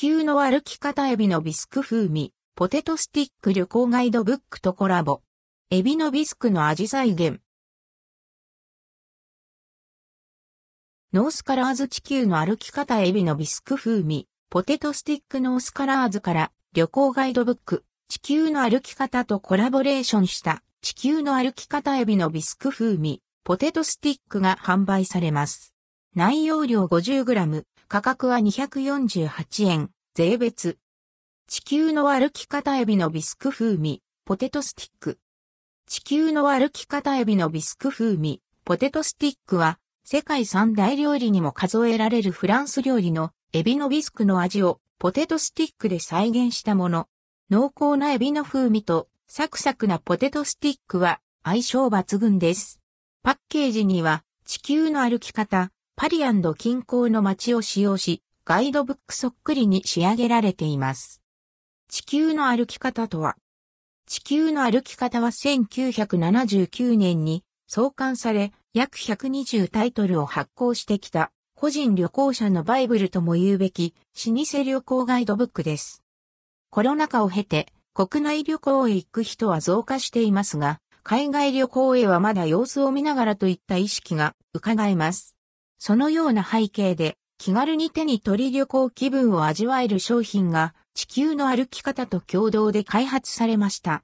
球の歩き方エビのビスク風味、ポテトスティック旅行ガイドブックとコラボ。エビのビスクの味再現。ノースカラーズ地球の歩き方エビのビスク風味、ポテトスティックノースカラーズから旅行ガイドブック、地球の歩き方とコラボレーションした地球の歩き方エビのビスク風味、ポテトスティックが販売されます。内容量 50g、価格は248円、税別。地球の歩き方エビのビスク風味、ポテトスティック。地球の歩き方エビのビスク風味、ポテトスティックは、世界三大料理にも数えられるフランス料理のエビのビスクの味をポテトスティックで再現したもの。濃厚なエビの風味とサクサクなポテトスティックは相性抜群です。パッケージには地球の歩き方、パリ近郊の街を使用し、ガイドブックそっくりに仕上げられています。地球の歩き方とは、地球の歩き方は1979年に創刊され、約120タイトルを発行してきた、個人旅行者のバイブルとも言うべき、老舗旅行ガイドブックです。コロナ禍を経て、国内旅行へ行く人は増加していますが、海外旅行へはまだ様子を見ながらといった意識が伺えます。そのような背景で、気軽に手に取り旅行気分を味わえる商品が地球の歩き方と共同で開発されました。